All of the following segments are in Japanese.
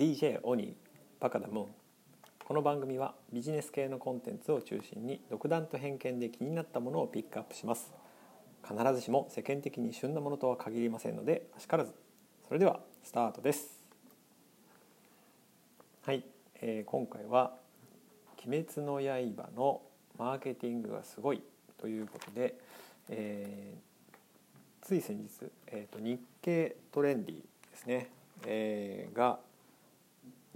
DJ オニーバカダムーンこの番組はビジネス系のコンテンツを中心に独断と偏見で気になったものをピックアップします。必ずしも世間的に旬なものとは限りませんのであしからず。それではスタートです。はい、えー、今回は「鬼滅の刃」のマーケティングがすごいということで、えー、つい先日、えーと、日経トレンディですね、えー、が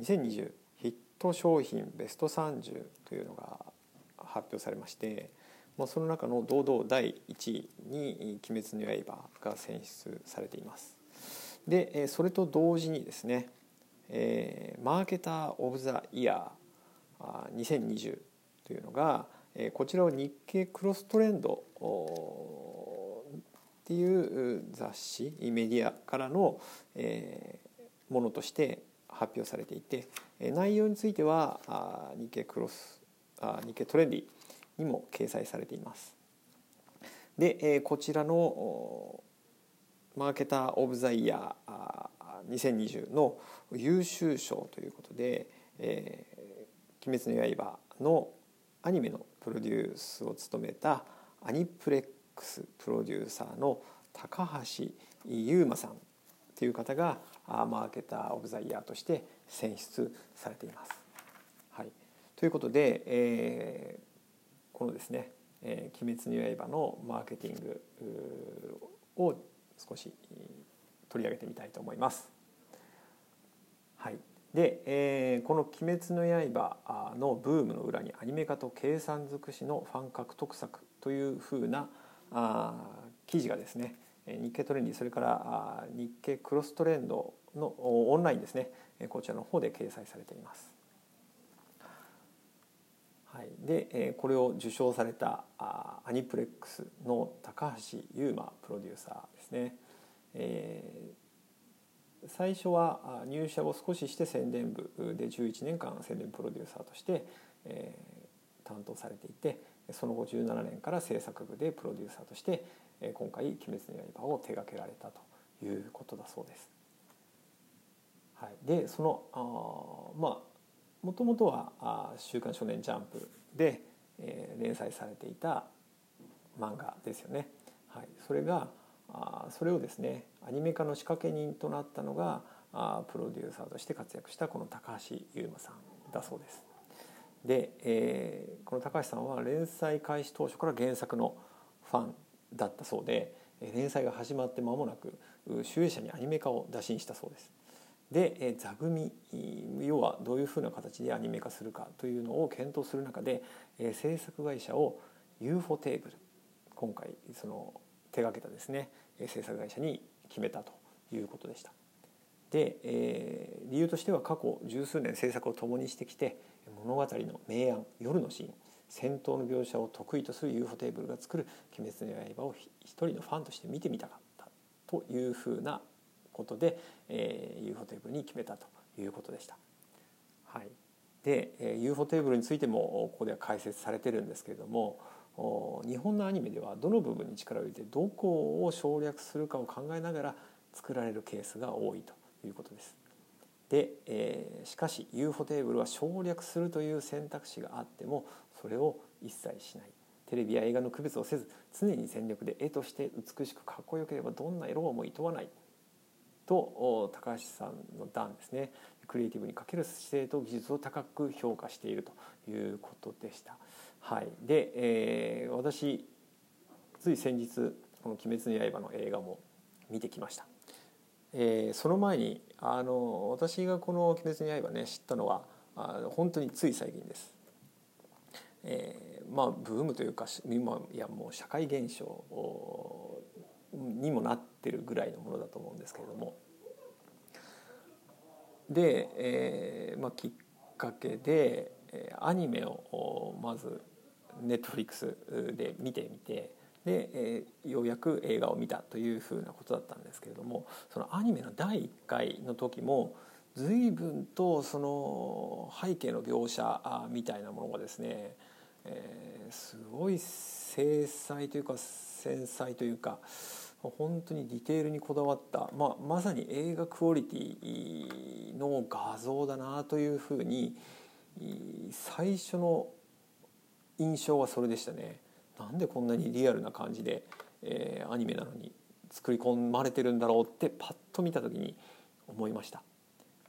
2020ヒット商品ベスト30というのが発表されましてもうその中の堂々第1位に「鬼滅の刃」が選出されています。でそれと同時にですね、えー、マーケター・オブ・ザ・イヤー2020というのがこちらを日経クロストレンドっていう雑誌メディアからのものとして発表されていて内容については日経クロス日経トレンディにも掲載されています。でこちらのマーケター・オブ・ザ・イヤー2020の優秀賞ということで「えー、鬼滅の刃」のアニメのプロデュースを務めたアニプレックスプロデューサーの高橋優馬さんという方がマーケター・オブ・ザ・イヤーとして選出されています。はい、ということで、えー、このですね「えー、鬼滅の刃」のマーケティングを少し取り上げてみたいと思います。はい、で、えー、この「鬼滅の刃」のブームの裏にアニメ化と計算尽くしのファン獲得策というふうなあ記事がですね日経トレンディそれから日経クロストレンドのオンラインですねこちらの方で掲載されています。はい、でこれを受賞されたアニプレックスの高橋優馬プロデューサーですね。えー最初は入社を少しして宣伝部で11年間宣伝プロデューサーとして、えー、担当されていてその後17年から制作部でプロデューサーとして、今回「鬼滅の刃」を手掛けられたということだそうです。はい、でそのあまあもともとはあ「週刊少年ジャンプで」えー、連載されていた漫画ですよね。はい、それがあそれをですねアニメ化の仕掛け人となったのがあプロデューサーとして活躍したこの高橋優馬さんだそうです。で、えー、この高橋さんは連載開始当初から原作のファンだったそうで連載が始まって間もなく集英社にアニメ化を打診したそうです。で座組要はどういうふうな形でアニメ化するかというのを検討する中で制作会社を UFO テーブル今回その手がけたですね制作会社に決めたということでした。で、えー、理由としては過去十数年制作を共にしてきて物語の明暗夜のシーン戦闘の描写を得意とする UFO テーブルが作る「鬼滅の刃」を一人のファンとして見てみたかったというふうなことで、えー、UFO テーブルに決めたということでした。はい、で、えー、UFO テーブルについてもここでは解説されてるんですけれども日本のアニメではどの部分に力を入れてどこを省略するかを考えながら作られるケースが多いということです。で、えー、しかし UFO テーブルは省略するという選択肢があってもそれを一切しないテレビや映画の区別をせず常に全力で絵として美しくかっこよければどんな色をもいとわないと高橋さんの段ですねクリエイティブにかける姿勢と技術を高く評価しているということでした。はい、で、えー、私つい先日この「鬼滅の刃」の映画も見てきました。えー、その前にあの私がこの「鬼滅の刃ね」知ったのはあ本当につい最近です。えー、まあブームというか今いやもう社会現象にもなってるぐらいのものだと思うんですけれども。で、えーまあ、きっかけでアニメをまずネットフリックスで見てみてで、えー、ようやく映画を見たというふうなことだったんですけれどもそのアニメの第1回の時も随分とその背景の描写みたいなものがですね、えー、すごい精細というか繊細というか本当にディテールにこだわった、まあ、まさに映画クオリティの画像だなというふうに最初の印象はそれでしたね。なんでこんなにリアルな感じで、えー、アニメなのに作り込まれてるんだろうってパッと見た時に思いました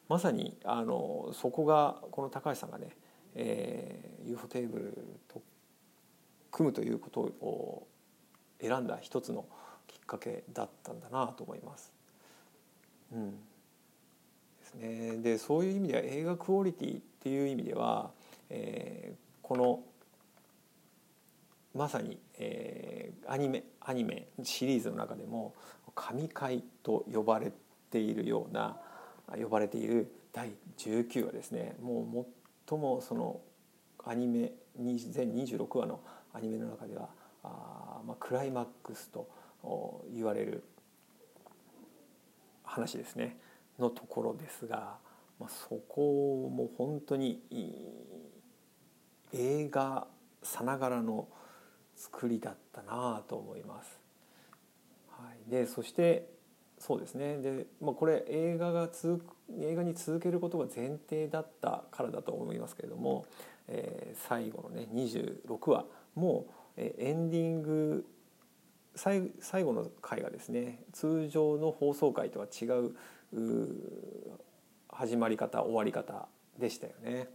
まさにあのそこがこの高橋さんがね、えー、UFO テーブルと組むということを選んだ一つのきっかけだったんだなと思います。うん、ですね、でそういう意味では映画クオリティっていう意味では、えー、このまさに、えー、アニメアニメシリーズの中でも神回と呼ばれているような呼ばれている第19話ですね。もう最もそのアニメ全26話のアニメの中ではあ、まあ、クライマックスと言われる話ですねのところですが、まあ、そこも本当に映画さながらの作りだったなと思います。はい、でそしてそうですねで、まあ、これ映画が続映画に続けることが前提だったからだと思いますけれども、えー、最後のね26話も、えー、エンディング最最後の回がですね通常の放送回とは違う始まり方終わり方でしたよね。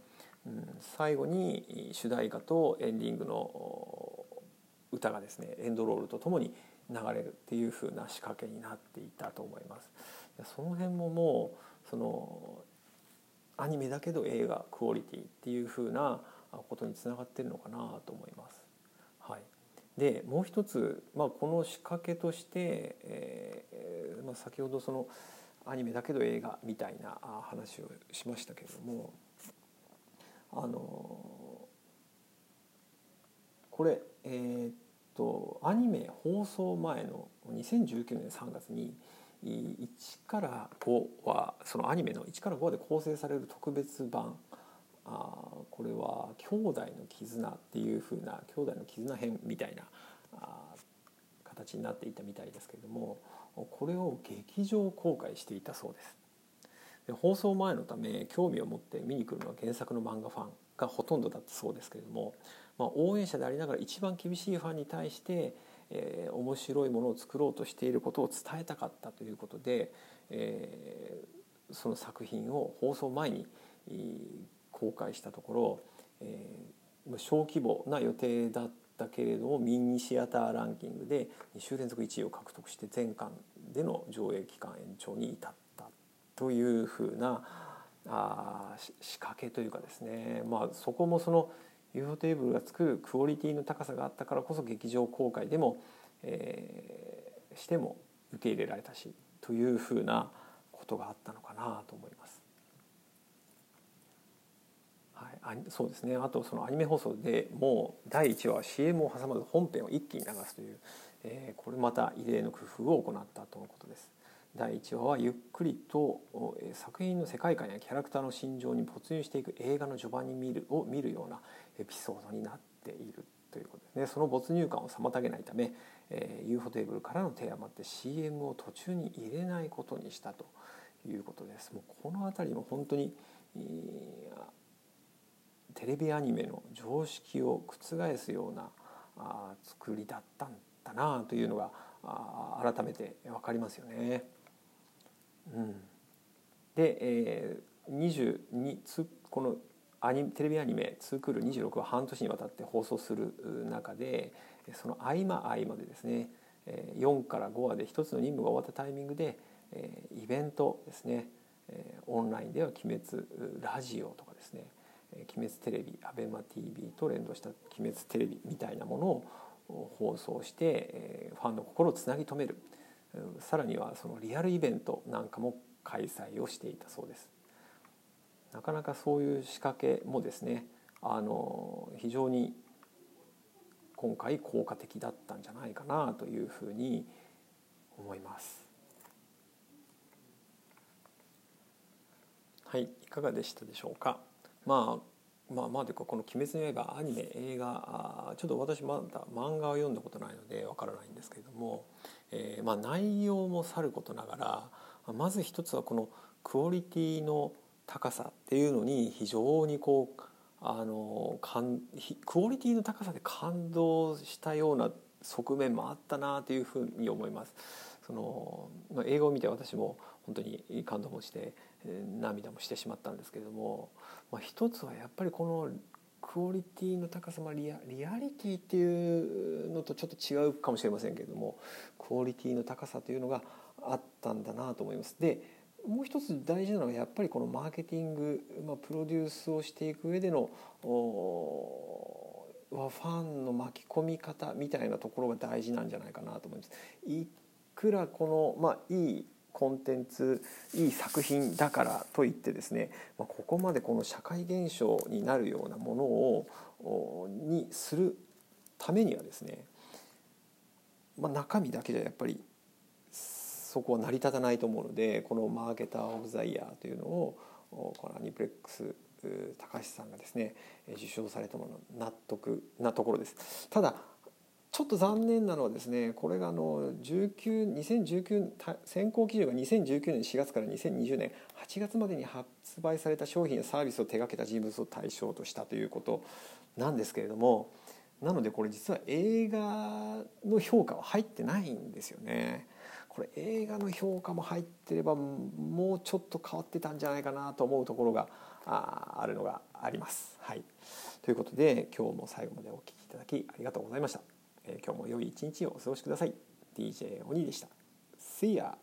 うん、最後に主題歌とエンディングの歌がですねエンドロールとともに流れるっていう風な仕掛けになっていたと思います。その辺ももうそのアニメだけど映画クオリティっていう風なことにつながってるのかなと思います。はい、でもう一つ、まあ、この仕掛けとして、えーまあ、先ほどそのアニメだけど映画みたいな話をしましたけれどもあのこれえー、っとアニメ放送前の2019年3月に1から5はそのアニメの1から5で構成される特別版。あこれは「兄弟の絆」っていう風な兄弟の絆編みたいなあ形になっていたみたいですけれどもこれを劇場公開していたそうです。で放送前のため興味を持って見に来るのは原作の漫画ファンがほとんどだったそうですけれども、まあ、応援者でありながら一番厳しいファンに対して、えー、面白いものを作ろうとしていることを伝えたかったということで、えー、その作品を放送前に公開したところ、えー、小規模な予定だったけれどもミニシアターランキングで2週連続1位を獲得して全館での上映期間延長に至ったというふうなあ仕掛けというかですね、まあ、そこもその UFO テーブルが作るクオリティの高さがあったからこそ劇場公開でも、えー、しても受け入れられたしというふうなことがあったのかなと思います。はい、あそうですねあとそのアニメ放送でもう第1話は CM を挟まず本編を一気に流すという、えー、これまた異例の工夫を行ったとのことです。第1話はゆっくりと作品の世界観やキャラクターの心情に没入していく映画の序盤に見るを見るようなエピソードになっているということですねその没入感を妨げないため、えー、UFO テーブルからの提案もあって CM を途中に入れないことにしたということですもうこの辺りも本当に、テレビアニメの常識を覆すようなあ作りだったんだなというのがあ改めて分かりますよね。うん、で、えー、22つこのアニテレビアニメ「ツークール26」は半年にわたって放送する中でその合間合間でですね4から5話で1つの任務が終わったタイミングでイベントですねオンラインでは「鬼滅ラジオ」とかですね「鬼滅テレビ」「アベマ t v と連動した「鬼滅テレビ」みたいなものを放送してファンの心をつなぎ止める。さらにはそのリアルイベントなんかも開催をしていたそうです。なかなかそういう仕掛けもですねあの非常に今回効果的だったんじゃないかなというふうに思います。はい、いかがでしたでしょうか？まあまあまあというかこの「鬼滅の刃」アニメ映画ちょっと私まだ漫画を読んだことないのでわからないんですけれども、えー、まあ内容もさることながらまず一つはこのクオリティの高さっていうのに非常にこうあのクオリティの高さで感動したような側面もあったなというふうに思います。その映画を見て私も本当に感動もして涙もしてしまったんですけれども、まあ、一つはやっぱりこのクオリティの高さ、まあ、リアリアリティっていうのとちょっと違うかもしれませんけれどもクオリティの高さというのがあったんだなと思います。でもう一つ大事なのはやっぱりこのマーケティング、まあ、プロデュースをしていく上でのファンの巻き込み方みたいなところが大事なんじゃないかなと思います。いくらこの、まあ、いいコンテンツいい作品だからといってですね、まあ、ここまでこの社会現象になるようなものをにするためにはですね、まあ、中身だけじゃやっぱりそこは成り立たないと思うのでこのマーケター・オブ・ザ・イヤーというのをこのアニプレックス高橋さんがですね受賞されたもの納得なところです。ただちょっと残念なのはですねこれがあの19 2019先行基準が2019年4月から2020年8月までに発売された商品やサービスを手掛けた人物を対象としたということなんですけれどもなのでこれ実は映画の評価は入ってないんですよね。これ映画の評価も入ってればもうちょっと変わってたんじゃないかなと思うところがあるのがあります。はい、ということで今日も最後までお聴きいただきありがとうございました。え今日も良い一日をお過ごしください。DJ 鬼でした。See ya!